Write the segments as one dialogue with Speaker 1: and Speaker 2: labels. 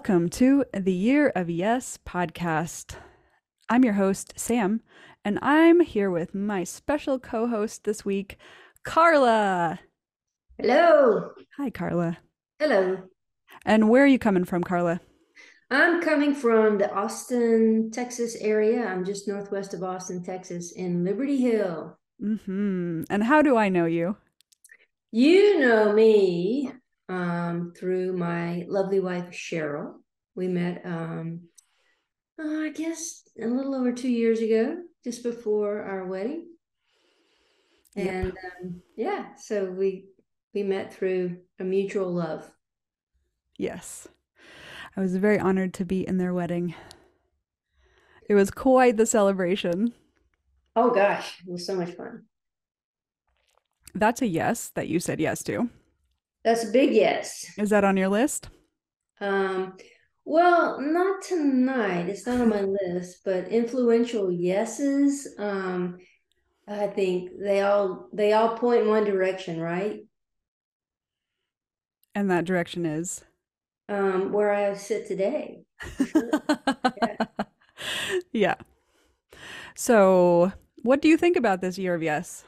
Speaker 1: Welcome to the Year of Yes podcast. I'm your host, Sam, and I'm here with my special co host this week, Karla.
Speaker 2: Hello.
Speaker 1: Hi, Karla.
Speaker 2: Hello.
Speaker 1: And where are you coming from, Karla?
Speaker 2: I'm coming from the Austin, Texas area. I'm just northwest of Austin, Texas, in Liberty Hill.
Speaker 1: Mm-hmm. And how do I know you?
Speaker 2: You know me um, through my lovely wife, Cheryl. We met, um, uh, I guess, a little over two years ago, just before our wedding.
Speaker 1: Yep.
Speaker 2: And um, yeah, so we we met through a mutual love.
Speaker 1: Yes. I was very honored to be in their wedding. It was quite the celebration.
Speaker 2: Oh gosh, it was so much fun.
Speaker 1: That's a yes that you said yes to.
Speaker 2: That's a big yes.
Speaker 1: Is that on your list?
Speaker 2: Um, well, not tonight. It's not on my list, but influential yeses. Um, I think they all they all point in one direction, right?
Speaker 1: And that direction is?
Speaker 2: Um, where I sit today. sure. Yeah.
Speaker 1: yeah. So, what do you think about this year of yes?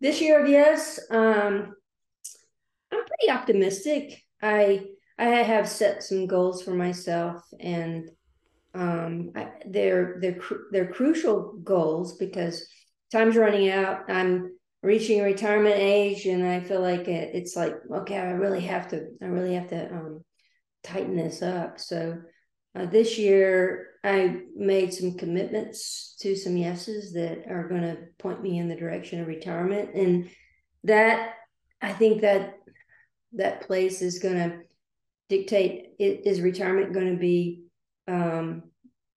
Speaker 2: This year of yes, um, I'm pretty optimistic. I I have set some goals for myself, and um, I, they're they're they're crucial goals because time's running out. I'm reaching retirement age, and I feel like it, it's like okay, I really have to I really have to um, tighten this up. So uh, this year, I made some commitments to some yeses that are going to point me in the direction of retirement, and that I think that that place is going to dictate is retirement going to be um,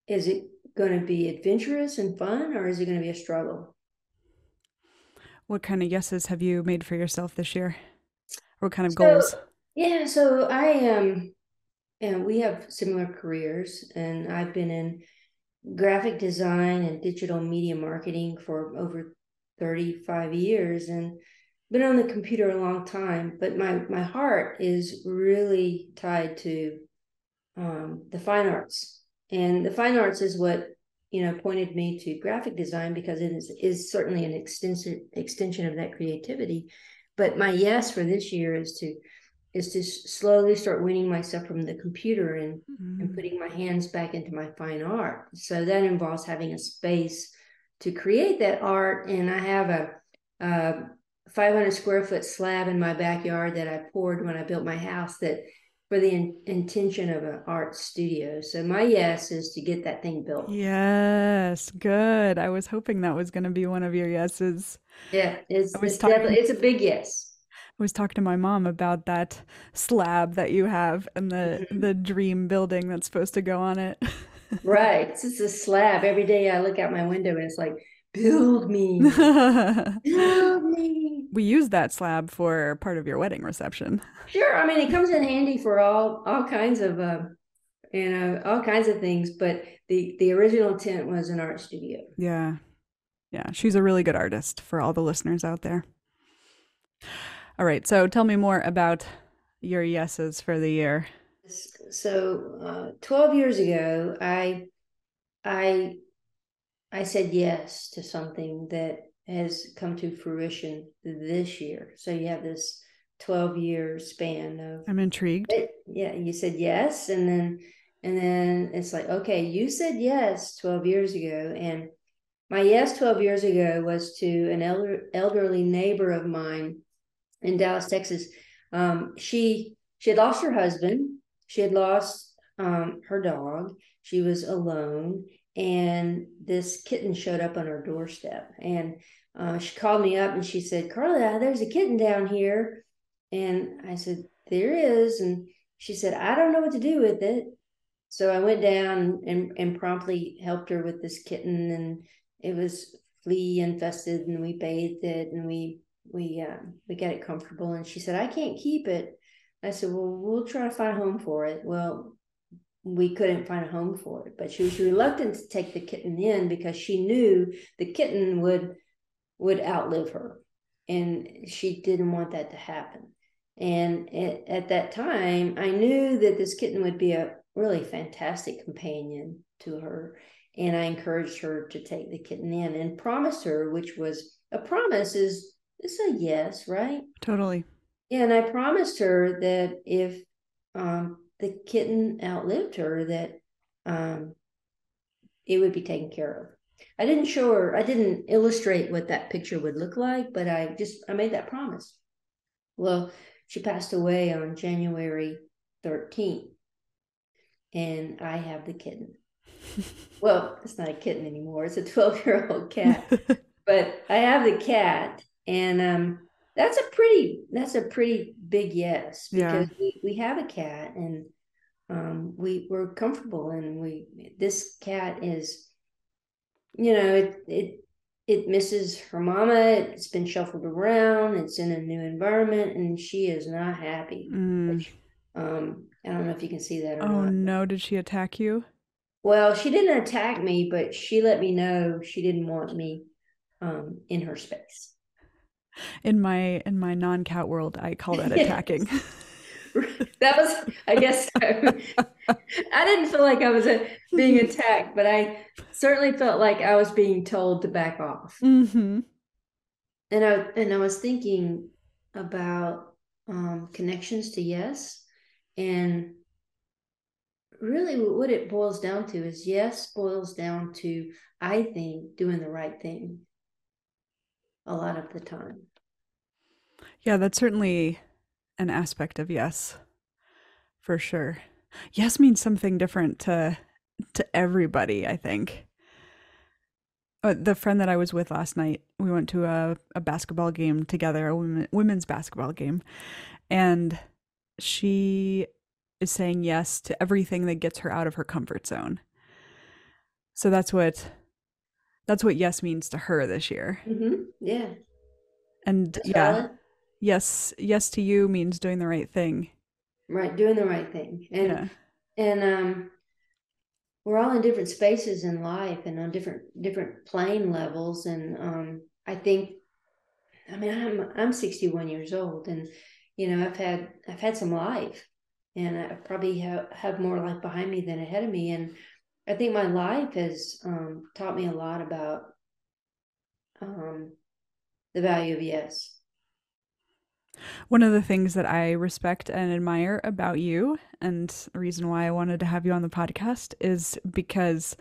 Speaker 2: is it going to be adventurous and fun or is it going to be a struggle
Speaker 1: What kind of yeses have you made for yourself this year? What kind of
Speaker 2: So-
Speaker 1: goals?
Speaker 2: yeah so i um and we have similar careers and i've been in graphic design and digital media marketing for over 35 years and been on the computer a long time but my my heart is really tied to um, the fine arts and the fine arts is what you know pointed me to graphic design because it is is certainly an extensive extension of that creativity but my yes for this year is to is to slowly start weaning myself from the computer and and
Speaker 1: Mm.
Speaker 2: putting my hands back into my fine art. So that involves having a space to create that art. And I have a, a 500 square foot slab in my backyard that I poured when I built my house that for the in, intention of an art studio. So my yes is to get that thing built.
Speaker 1: Yes, good. I was hoping that was going to be one of your yeses.
Speaker 2: Yeah, it's, it's
Speaker 1: talking-
Speaker 2: definitely it's a big yes.
Speaker 1: I was talking to my mom about that slab that you have and the
Speaker 2: Mhm.
Speaker 1: the dream building that's supposed to go on it.
Speaker 2: Right. It's just a slab. Every day I look out my window and it's like, build me, build me.
Speaker 1: we used that slab for part of your wedding reception.
Speaker 2: Sure. I mean, it comes in handy for all all kinds of uh, you know all kinds of things. But the the original tent was an art studio.
Speaker 1: Yeah. Yeah, she's a really good artist for all the listeners out there. All right, so tell me more about your yeses for the year.
Speaker 2: So uh, twelve years ago, I I I said yes to something that has come to fruition this year. So you have this twelve year span of
Speaker 1: I'm intrigued.
Speaker 2: Yeah, you said yes, and then and then it's like, okay, you said yes 12 years ago, and my yes 12 years ago was to an elder elderly neighbor of mine in Dallas, Texas. Um, she she had lost her husband, she had lost um, her dog, she was alone, and this kitten showed up on her doorstep, and uh, she called me up and she said, Karla, there's a kitten down here. And I said, There is. And she said, I don't know what to do with it. So I went down and, and promptly helped her with this kitten. And it was flea infested and we bathed it and we we uh, we got it comfortable. And she said, I can't keep it. I said, Well, we'll try to find a home for it. Well, we couldn't find a home for it, but she was reluctant to take the kitten in because she knew the kitten would would outlive her and she didn't want that to happen And at, at that time, I knew that this kitten would be a really fantastic companion to her. And I encouraged her to take the kitten in and promised her, which was a promise is is a yes, right?
Speaker 1: Totally.
Speaker 2: Yeah, and I promised her that if um, the kitten outlived her, that um, it would be taken care of. I didn't show her, I didn't illustrate what that picture would look like, but I just I made that promise. Well, she passed away on January 13th, and I have the kitten. well, it's not a kitten anymore; it's a 12 year old cat. but I have the cat, and um, that's a pretty that's a pretty big yes because yeah. we, we have a cat and um, we we're comfortable and we this cat is you know it it it misses her mama it's been shuffled around it's in a new environment and she is not happy mm. which, um i don't know if you can see that
Speaker 1: oh
Speaker 2: not.
Speaker 1: no did she attack you
Speaker 2: well she didn't attack me but she let me know she didn't want me um in her space
Speaker 1: in my in my non-cat world i call that attacking.
Speaker 2: That was i guess I, I, didn't feel like i was a, being attacked but i certainly felt like i was being told to back off. Mm-hmm. and i and i was thinking about um, connections to yes and really what it boils down to is yes boils down to i think doing the right thing a lot of the time.
Speaker 1: Yeah that's certainly an aspect of yes for sure. Yes means something different to to everybody i think. Uh, the friend that i was with last night we went to a, a basketball game together a women, women's basketball game and she is saying yes to everything that gets her out of her comfort zone. So that's what that's what yes means to her this year.
Speaker 2: Mm-hmm. yeah.
Speaker 1: And that's yeah. valid. Yes yes to you means doing the right thing.
Speaker 2: Right doing the right thing. And yeah. and um we're all in different spaces in life and on different different plane levels. And um i think i mean i'm i'm 61 years old and you know i've had i've had some life. And i probably have have more life behind me than ahead of me. And i think my life has um, taught me a lot about um the value of yes
Speaker 1: one of the things that I respect and admire about you, and the reason why I wanted to have you on the podcast, is because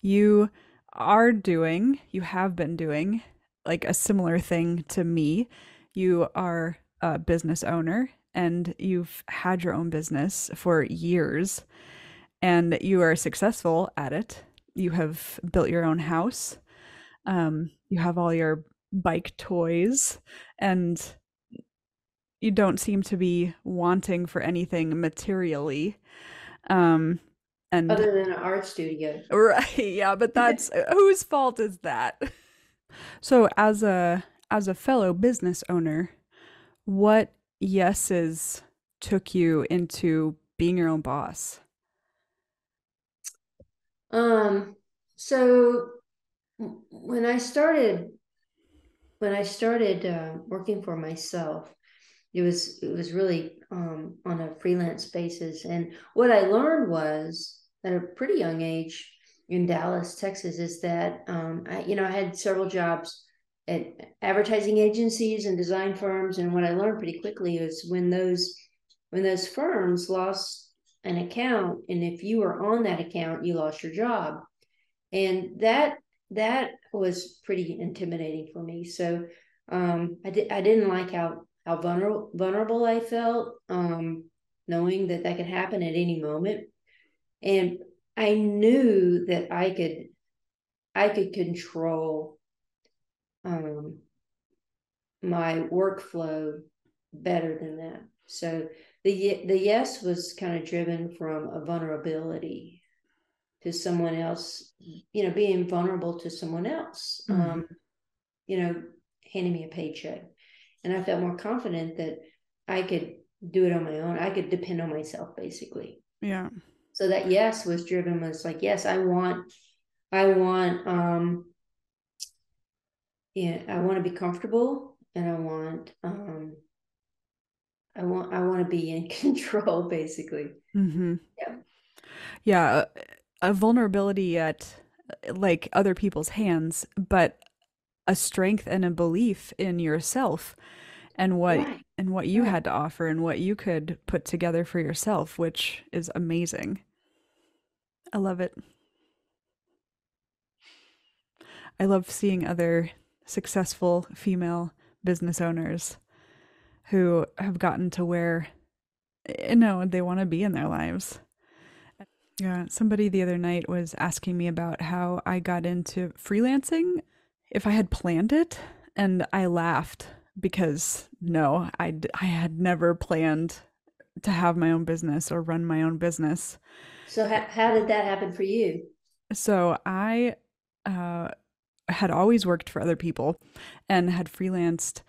Speaker 1: you are doing, you have been doing like a similar thing to me. You are a business owner and you've had your own business for years and you are successful at it. You have built your own house. Um, you have all your bike toys and you don't seem to be wanting for anything materially. Um, and
Speaker 2: other than an art studio,
Speaker 1: right? Yeah, but that's whose fault is that? So, as a as a fellow business owner, what yeses took you into being your own boss?
Speaker 2: Um, so when I started when I started uh, working for myself, it was it was really um, on a freelance basis. And what I learned was at a pretty young age in Dallas, Texas, is that um, I, you know I had several jobs at advertising agencies and design firms. And what I learned pretty quickly is when those when those firms lost an account, and if you were on that account, you lost your job, and that that was pretty intimidating for me. So um, I did I didn't like how how vulnerable vulnerable I felt, um, knowing that that could happen at any moment, and I knew that I could I could control um, my workflow better than that. So the the yes was kind of driven from a vulnerability to someone else, you know, being vulnerable to someone else, mm-hmm. um, you know, handing me a paycheck and I felt more confident that I could do it on my own. I could depend on myself basically.
Speaker 1: Yeah.
Speaker 2: So that yes was driven was like, yes, I want, I want, um, yeah, I want to be comfortable and I want, um, I want I want to be in control, basically.
Speaker 1: Mm-hmm.
Speaker 2: Yeah.
Speaker 1: Yeah, a, a vulnerability at like other people's hands, but a strength and a belief in yourself and what
Speaker 2: Right.
Speaker 1: and what you
Speaker 2: Right.
Speaker 1: had to offer and what you could put together for yourself, which is amazing. I love it. I love seeing other successful female business owners who have gotten to where you know they want to be in their lives. Yeah, somebody the other night was asking me about how I got into freelancing, if I had planned it, and I laughed because no, I I had never planned to have my own business or run my own business.
Speaker 2: So how how did that happen for you?
Speaker 1: So I uh, had always worked for other people and had freelanced,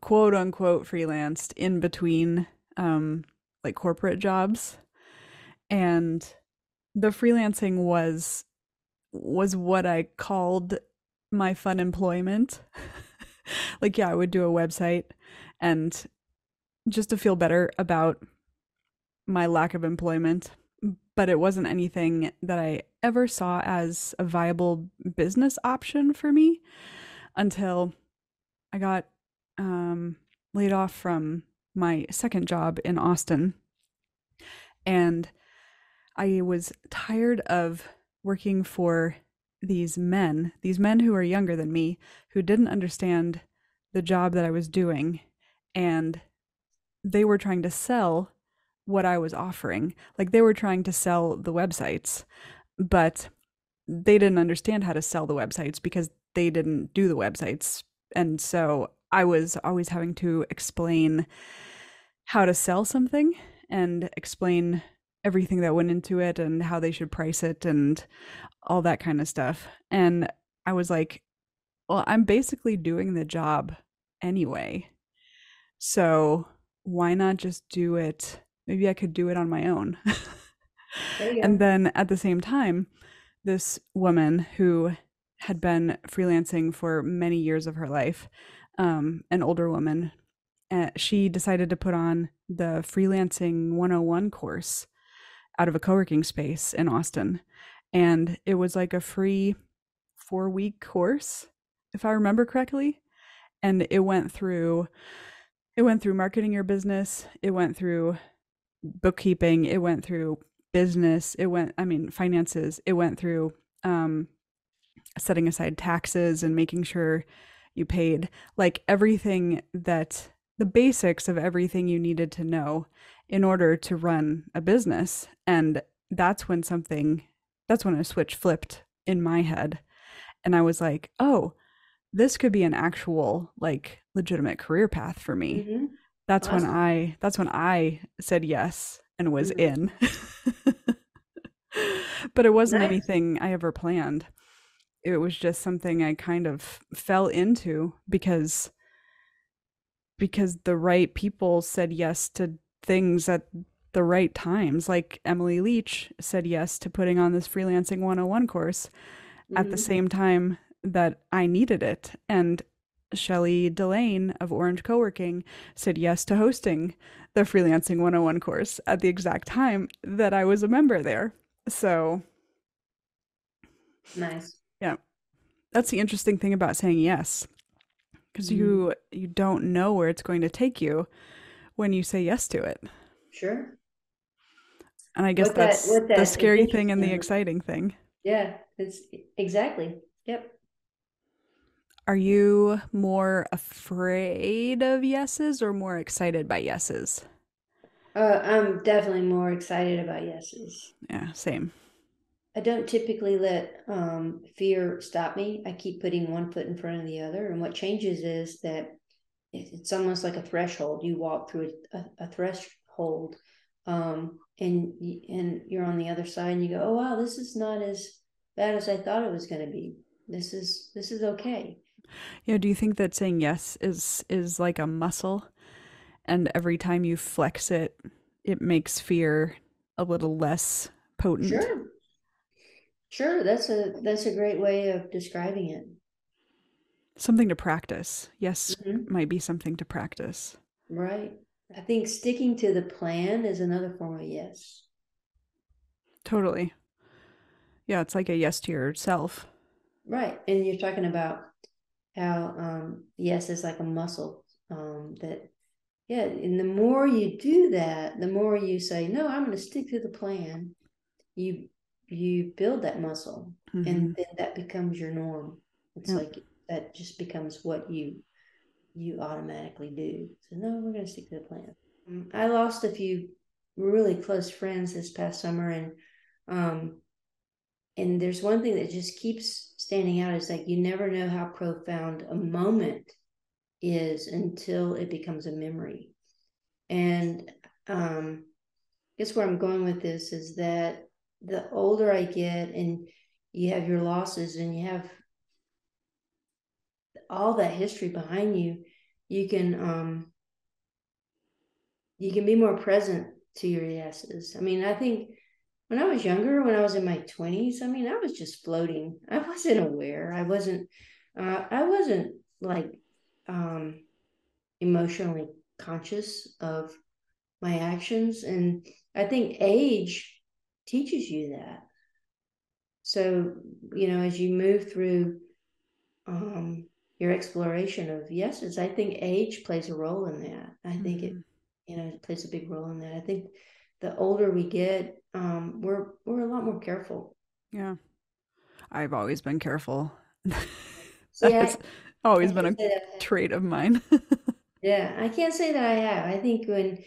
Speaker 1: quote unquote, freelanced in between um, like corporate jobs, and the freelancing was was what I called my fun employment. like, yeah, I would do a website and just to feel better about my lack of employment, but it wasn't anything that I ever saw as a viable business option for me until I got um, laid off from my second job in Austin. And I was tired of working for these men, these men who are younger than me, who didn't understand the job that I was doing. And they were trying to sell what I was offering. Like they were trying to sell the websites, but they didn't understand how to sell the websites because they didn't do the websites. And so I was always having to explain how to sell something and explain everything that went into it and how they should price it and all that kind of stuff. And I was like, well, I'm basically doing the job anyway. So why not just do it? Maybe I could do it on my own. And then at the same time, this woman who had been freelancing for many years of her life, um, an older woman, uh, she decided to put on the freelancing 101 course out of a co-working space in Austin. And it was like a free four week course, if I remember correctly. And it went through it went through marketing your business, it went through bookkeeping, it went through business, it went I mean finances, it went through um setting aside taxes and making sure you paid like everything that the basics of everything you needed to know in order to run a business. And that's when something, that's when a switch flipped in my head. And I was like, oh, this could be an actual, like, legitimate career path for me.
Speaker 2: hmm
Speaker 1: That's when I, that's when I said yes and was
Speaker 2: Mhm.
Speaker 1: in. but it wasn't
Speaker 2: Nice.
Speaker 1: anything I ever planned. It was just something I kind of fell into because because the right people said yes to things at the right times. Like Emily Leach said yes to putting on this freelancing 101 course at the
Speaker 2: Mhm.
Speaker 1: same time that I needed it. And Shelley Delane of Orange Co-working said yes to hosting the freelancing 101 course at the exact time that I was a member there. So,
Speaker 2: Nice.
Speaker 1: Yeah, that's the interesting thing about saying yes because
Speaker 2: Mhm.
Speaker 1: you you don't know where it's going to take you when you say yes to it.
Speaker 2: Sure.
Speaker 1: And I guess
Speaker 2: What
Speaker 1: that's
Speaker 2: what that
Speaker 1: the scary thing and the exciting thing.
Speaker 2: Yeah. It's exactly. Yep.
Speaker 1: Are you more afraid of yeses or more excited by yeses?
Speaker 2: Uh, I'm definitely more excited about yeses.
Speaker 1: Yeah, same.
Speaker 2: I don't typically let um, fear stop me. I keep putting one foot in front of the other. And what changes is that it's almost like a threshold. You walk through a, a, threshold um, and, and you're on the other side and you go, oh, wow, this is not as bad as I thought it was going to be. This is, this is okay.
Speaker 1: Yeah, do you think that saying yes is is like a muscle and every time you flex it, it makes fear a little less potent?
Speaker 2: Sure. Sure. That's a, that's a great way of describing it.
Speaker 1: Something to practice. Yes
Speaker 2: Mhm.
Speaker 1: might be something to practice.
Speaker 2: Right. I think sticking to the plan is another form of yes.
Speaker 1: Totally. Yeah, it's like a yes to yourself.
Speaker 2: Right. And you're talking about how um yes is like a muscle um that yeah, and the more you do that, the more you say, No, I'm gonna stick to the plan, you you build that muscle mm-hmm. and then that becomes your norm. It's yep. like that just becomes what you you automatically do. So no, we're gonna stick to the plan. Um, I lost a few really close friends this past summer and um and there's one thing that just keeps standing out is like you never know how profound a moment is until it becomes a memory and um I guess where i'm going with this is that the older i get and you have your losses and you have all that history behind you you can um you can be more present to your yeses i mean i think when I was younger, when I was in my 20s, I mean, I was just floating. I wasn't aware. I wasn't, uh, I wasn't like um, emotionally conscious of my actions. And I think age teaches you that. So, you know, as you move through um, your exploration of yeses, I think age plays a role in that. I think mm-hmm. it, you know, it plays a big role in that. I think the older we get, um, we're we're a lot more careful.
Speaker 1: Yeah, I've always been careful. That's always been a trait of mine.
Speaker 2: yeah, I can't say that I have. I think when,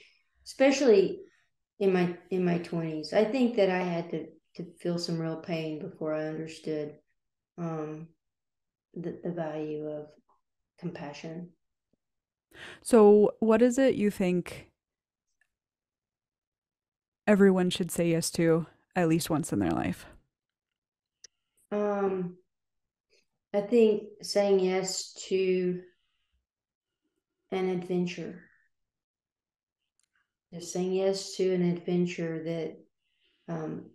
Speaker 2: especially in my in my twenties, I think that I had to to feel some real pain before I understood um, the the value of compassion.
Speaker 1: So, what is it you think everyone should say yes to at least once in their life?
Speaker 2: Um, I think saying yes to an adventure. Just saying yes to an adventure that um,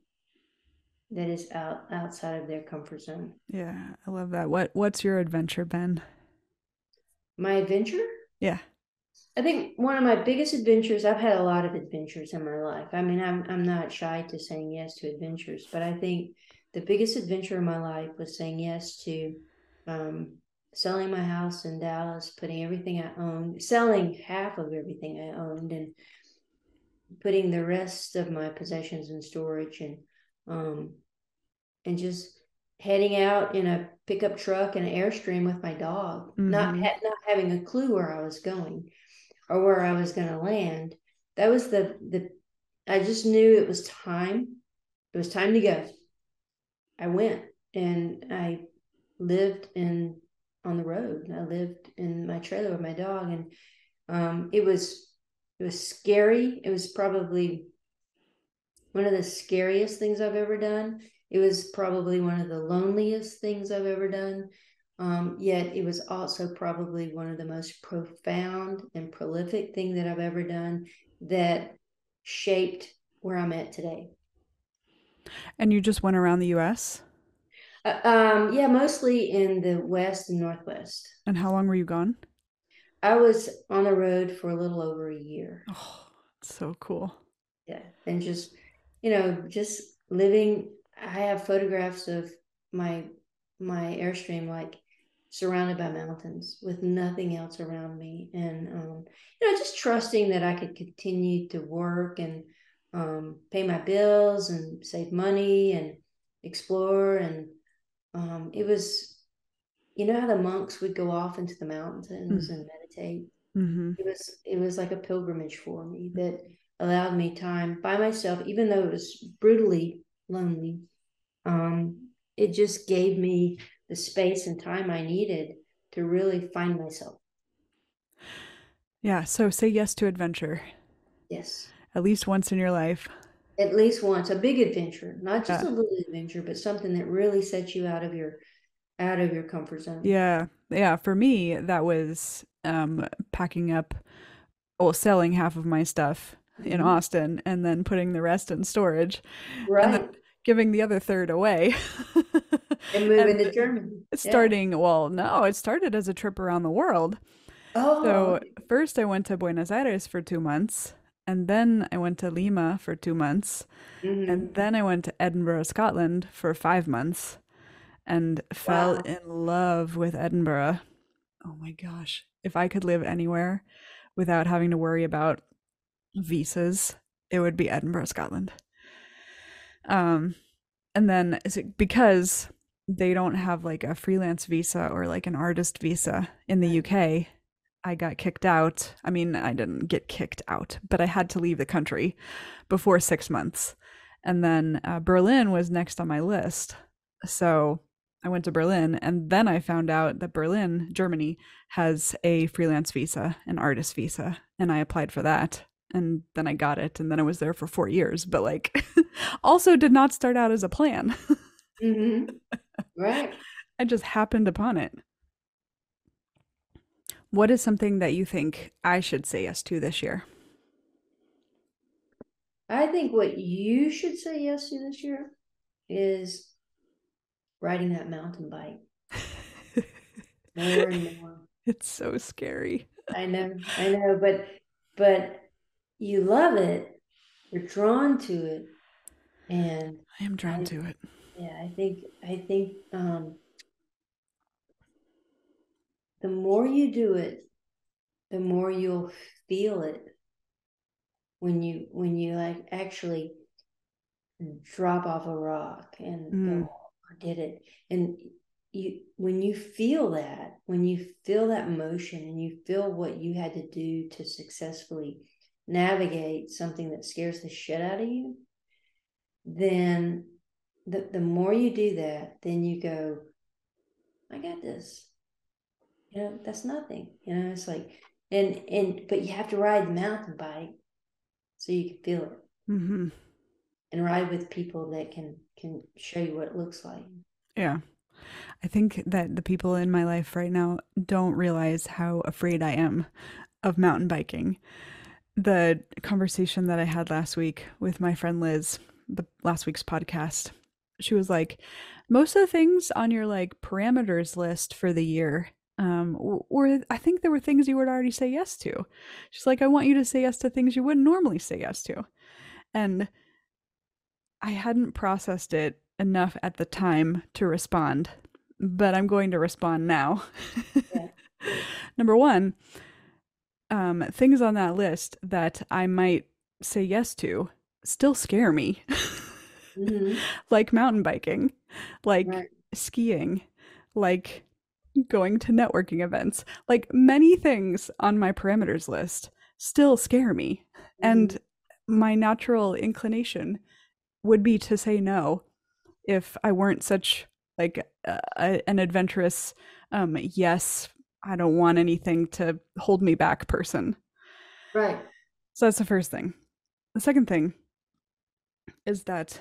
Speaker 2: that is out outside of their comfort zone.
Speaker 1: Yeah, I love that. What what's your adventure, Ben?
Speaker 2: My adventure?
Speaker 1: Yeah.
Speaker 2: I think one of my biggest adventures, I've had a lot of adventures in my life. I mean, I'm I'm not shy to saying yes to adventures, but I think the biggest adventure in my life was saying yes to um, selling my house in Dallas, putting everything I owned, selling half of everything I owned, and putting the rest of my possessions in storage, and um, and just heading out in a pickup truck and an airstream with my dog, mm-hmm. not ha- not having a clue where I was going or where I was going to land. That was the the I just knew it was time. It was time to go. I went and I lived in on the road. I lived in my trailer with my dog and um, it was it was scary. It was probably one of the scariest things I've ever done. It was probably one of the loneliest things I've ever done. Um, yet it was also probably one of the most profound and prolific thing that I've ever done that shaped where I'm at today.
Speaker 1: And you just went around the U.S.
Speaker 2: Uh, um, yeah, mostly in the West and Northwest.
Speaker 1: And how long were you gone?
Speaker 2: I was on the road for a little over a year.
Speaker 1: Oh, so cool.
Speaker 2: Yeah, and just you know, just living. I have photographs of my my airstream like surrounded by mountains with nothing else around me and um, you know just trusting that i could continue to work and um, pay my bills and save money and explore and um, it was you know how the monks would go off into the mountains mm-hmm. and meditate mm-hmm. it was it was like a pilgrimage for me that allowed me time by myself even though it was brutally lonely um, it just gave me the space and time I needed to really find myself.
Speaker 1: Yeah. So say yes to adventure.
Speaker 2: Yes.
Speaker 1: At least once in your life.
Speaker 2: At least once, a big adventure, not just yeah. a little adventure, but something that really sets you out of your out of your comfort zone.
Speaker 1: Yeah. Yeah. For me, that was um packing up well, selling half of my stuff mm-hmm. in Austin and then putting the rest in storage.
Speaker 2: Right.
Speaker 1: giving the other third away.
Speaker 2: and moving to Germany.
Speaker 1: Starting, yeah. well, no, it started as a trip around the world.
Speaker 2: Oh,
Speaker 1: So, first I went to Buenos Aires for two months, and then I went to Lima for two months, and
Speaker 2: hmm
Speaker 1: then I went to Edinburgh, Scotland for five months, and fell
Speaker 2: Wow.
Speaker 1: in love with Edinburgh. Oh my gosh. If I could live anywhere without having to worry about visas, it would be Edinburgh, Scotland. Um, and then because they don't have like a freelance visa or like an artist visa in the UK, I got kicked out. I mean, I didn't get kicked out, but I had to leave the country before six months. And then uh, Berlin was next on my list. So I went to Berlin, and then I found out that Berlin, Germany, has a freelance visa, an artist visa, and I applied for that. And then I got it, and then I was there for four years, but like also did not start out as a plan.
Speaker 2: hmm Right.
Speaker 1: I just happened upon it. What is something that you think I should say yes to this year?
Speaker 2: I think what you should say yes to this year is riding that mountain bike more and more.
Speaker 1: it's so scary.
Speaker 2: I know, I know, but but you love it. You're drawn to it, and
Speaker 1: I am drawn
Speaker 2: I
Speaker 1: to it.
Speaker 2: yeah, I think I think um, the more you do it, the more you'll feel it when you when you like actually drop off a rock and
Speaker 1: Mm,
Speaker 2: go "Oh, I did it. And you when you feel that when you feel that motion and you feel what you had to do to successfully navigate something that scares the shit out of you then the, the more you do that then you go i got this. You know that's nothing. You know it's like and and but you have to ride the mountain bike so you can feel it.
Speaker 1: Hmm
Speaker 2: and ride with people that can can show you what it looks like.
Speaker 1: Yeah. I think that the people in my life right now don't realize how afraid I am of mountain biking. The conversation that I had last week with my friend Liz, the last week's podcast, she was like, most of the things on your like parameters list for the year um were I think there were things you would already say yes to. She's like, I want you to say yes to things you wouldn't normally say yes to. And I hadn't processed it enough at the time to respond, but I'm going to respond now.
Speaker 2: Yeah.
Speaker 1: Number one, um, things on that list that I might say yes to still scare me,
Speaker 2: Mm-hmm.
Speaker 1: like mountain biking, like
Speaker 2: Right.
Speaker 1: skiing, like going to networking events. Like many things on my parameters list still scare me.
Speaker 2: Mm-hmm.
Speaker 1: And my natural inclination would be to say no if I weren't such like uh, an adventurous um yes I don't want anything to hold me back person.
Speaker 2: Right.
Speaker 1: So that's the first thing. The second thing is that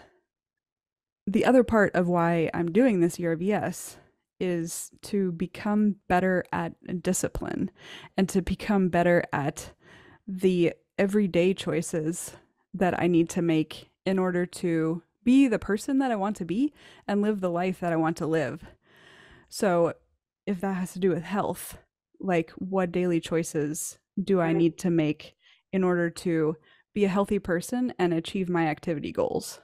Speaker 1: the other part of why I'm doing this year of yes is to become better at discipline and to become better at the everyday choices that I need to make in order to be the person that I want to be and live the life that I want to live. So, if that has to do with health, like what daily choices do I need to make in order to be a healthy person and achieve my activity goals?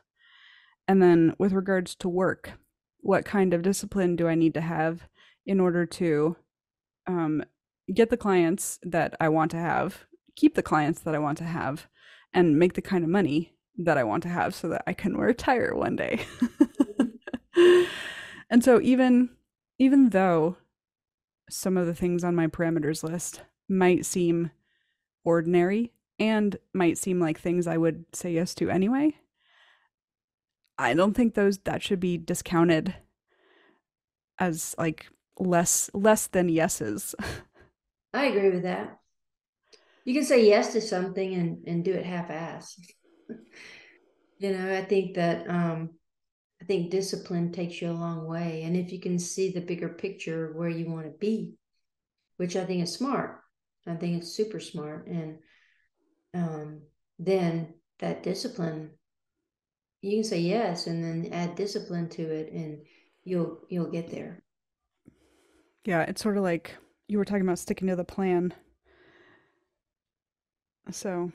Speaker 1: And then, with regards to work, what kind of discipline do I need to have in order to um, get the clients that I want to have, keep the clients that I want to have, and make the kind of money that I want to have so that I can retire one day. Mm-hmm. and so even even though some of the things on my parameters list might seem ordinary and might seem like things I would say yes to anyway, I don't think those that should be discounted as like less less than yeses.
Speaker 2: I agree with that. You can say yes to something and, and do it half ass. You know, I think that um I think discipline takes you a long way. And if you can see the bigger picture where you want to be, which I think is smart. I think it's super smart. And um then that discipline, you can say yes and then add discipline to it and you'll you'll get there.
Speaker 1: yeah, it's sort of like you were talking about sticking to the plan. So,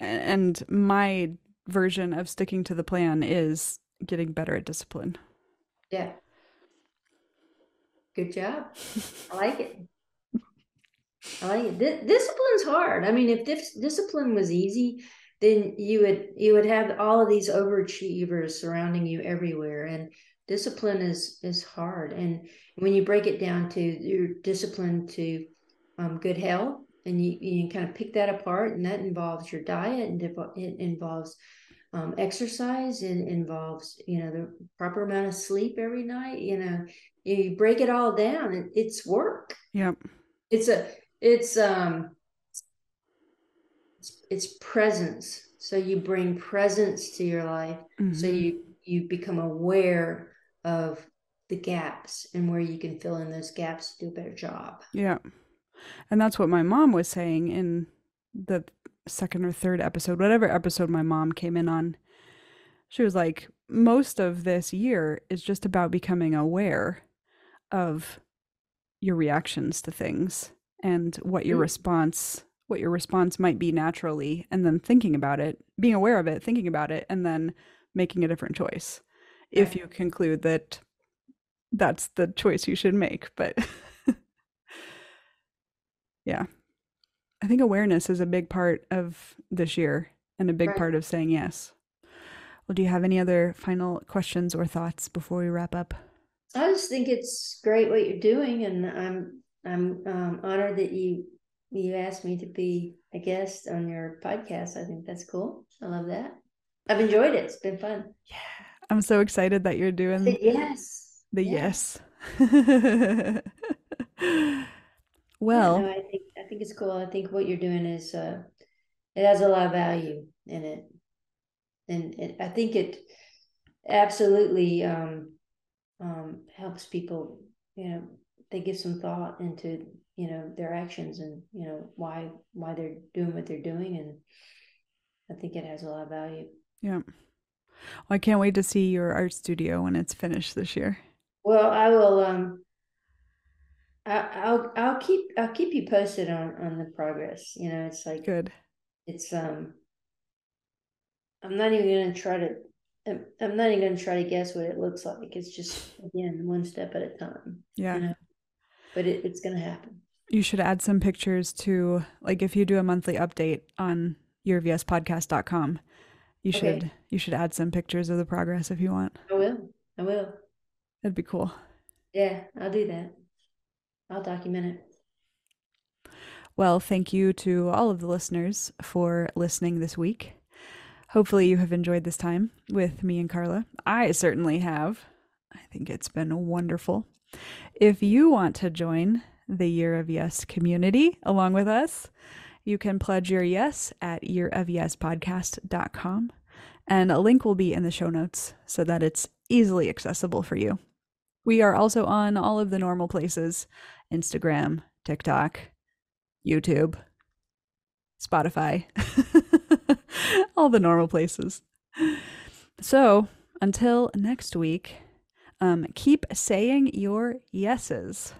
Speaker 1: and my version of sticking to the plan is getting better at discipline.
Speaker 2: Yeah. Good job. I like it. I like it. Discipline's hard. I mean, if dis- discipline was easy, then you would you would have all of these overachievers surrounding you everywhere. And discipline is is hard. And when you break it down to your discipline to um, good health, and you, you kind of pick that apart, and that involves your diet, and it involves um, exercise, it involves you know the proper amount of sleep every night. You know, you break it all down, it, it's work.
Speaker 1: Yep.
Speaker 2: It's a it's um it's, it's presence. So you bring presence to your life. Mm-hmm. So you you become aware of the gaps and where you can fill in those gaps to do a better job.
Speaker 1: Yeah. And that's what my mom was saying in the second or third episode, whatever episode my mom came in on. She was like, most of this year is just about becoming aware of your reactions to things and what your mm. response what your response might be naturally and then thinking about it being aware of it thinking about it and then making a different choice if you conclude that that's the choice you should make but yeah. I think awareness is a big part of this year and a big right. part of saying yes. Well do you have any other final questions or thoughts before we wrap up?
Speaker 2: I just think it's great what you're doing and i'm i'm um, honored that you you asked me to be a guest on your podcast. I think that's cool. I love that. I've enjoyed it. It's been fun.
Speaker 1: Yeah. I'm so excited that you're doing
Speaker 2: the yes.
Speaker 1: The yeah. yes. well,
Speaker 2: yeah, no, I think I think it's cool. I think what you're doing is uh, it has a lot of value in it, and it, I think it absolutely um, um, helps people. You know, they give some thought into you know their actions and you know why why they're doing what they're doing, and I think it has a lot of value.
Speaker 1: Yeah. Well, I can't wait to see your art studio when it's finished this year.
Speaker 2: Well, I will. Um, I, will I'll keep I'll keep you posted on on the progress. You know, it's like
Speaker 1: good.
Speaker 2: It's um. I'm not even gonna try to. I'm not even gonna try to guess what it looks like. It's just again one step at a time.
Speaker 1: Yeah. You know?
Speaker 2: But it, it's gonna happen.
Speaker 1: You should add some pictures to like if you do a monthly update on yearofyespodcast.com you okay. should you should add some pictures of the progress if you want.
Speaker 2: I will. I will.
Speaker 1: That'd be cool.
Speaker 2: Yeah, I'll do that. I'll document it.
Speaker 1: Well, thank you to all of the listeners for listening this week. Hopefully, you have enjoyed this time with me and Karla. I certainly have. I think it's been wonderful. If you want to join the Year of Yes community along with us, you can pledge your yes at yearofyespodcast.com. And a link will be in the show notes so that it's easily accessible for you. We are also on all of the normal places Instagram, TikTok, YouTube, Spotify, all the normal places. So until next week, um, keep saying your yeses.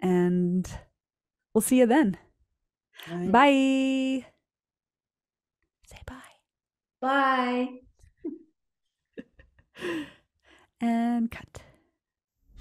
Speaker 1: And we'll see you then. Right. Bye. Say bye.
Speaker 2: Bye.
Speaker 1: and cut.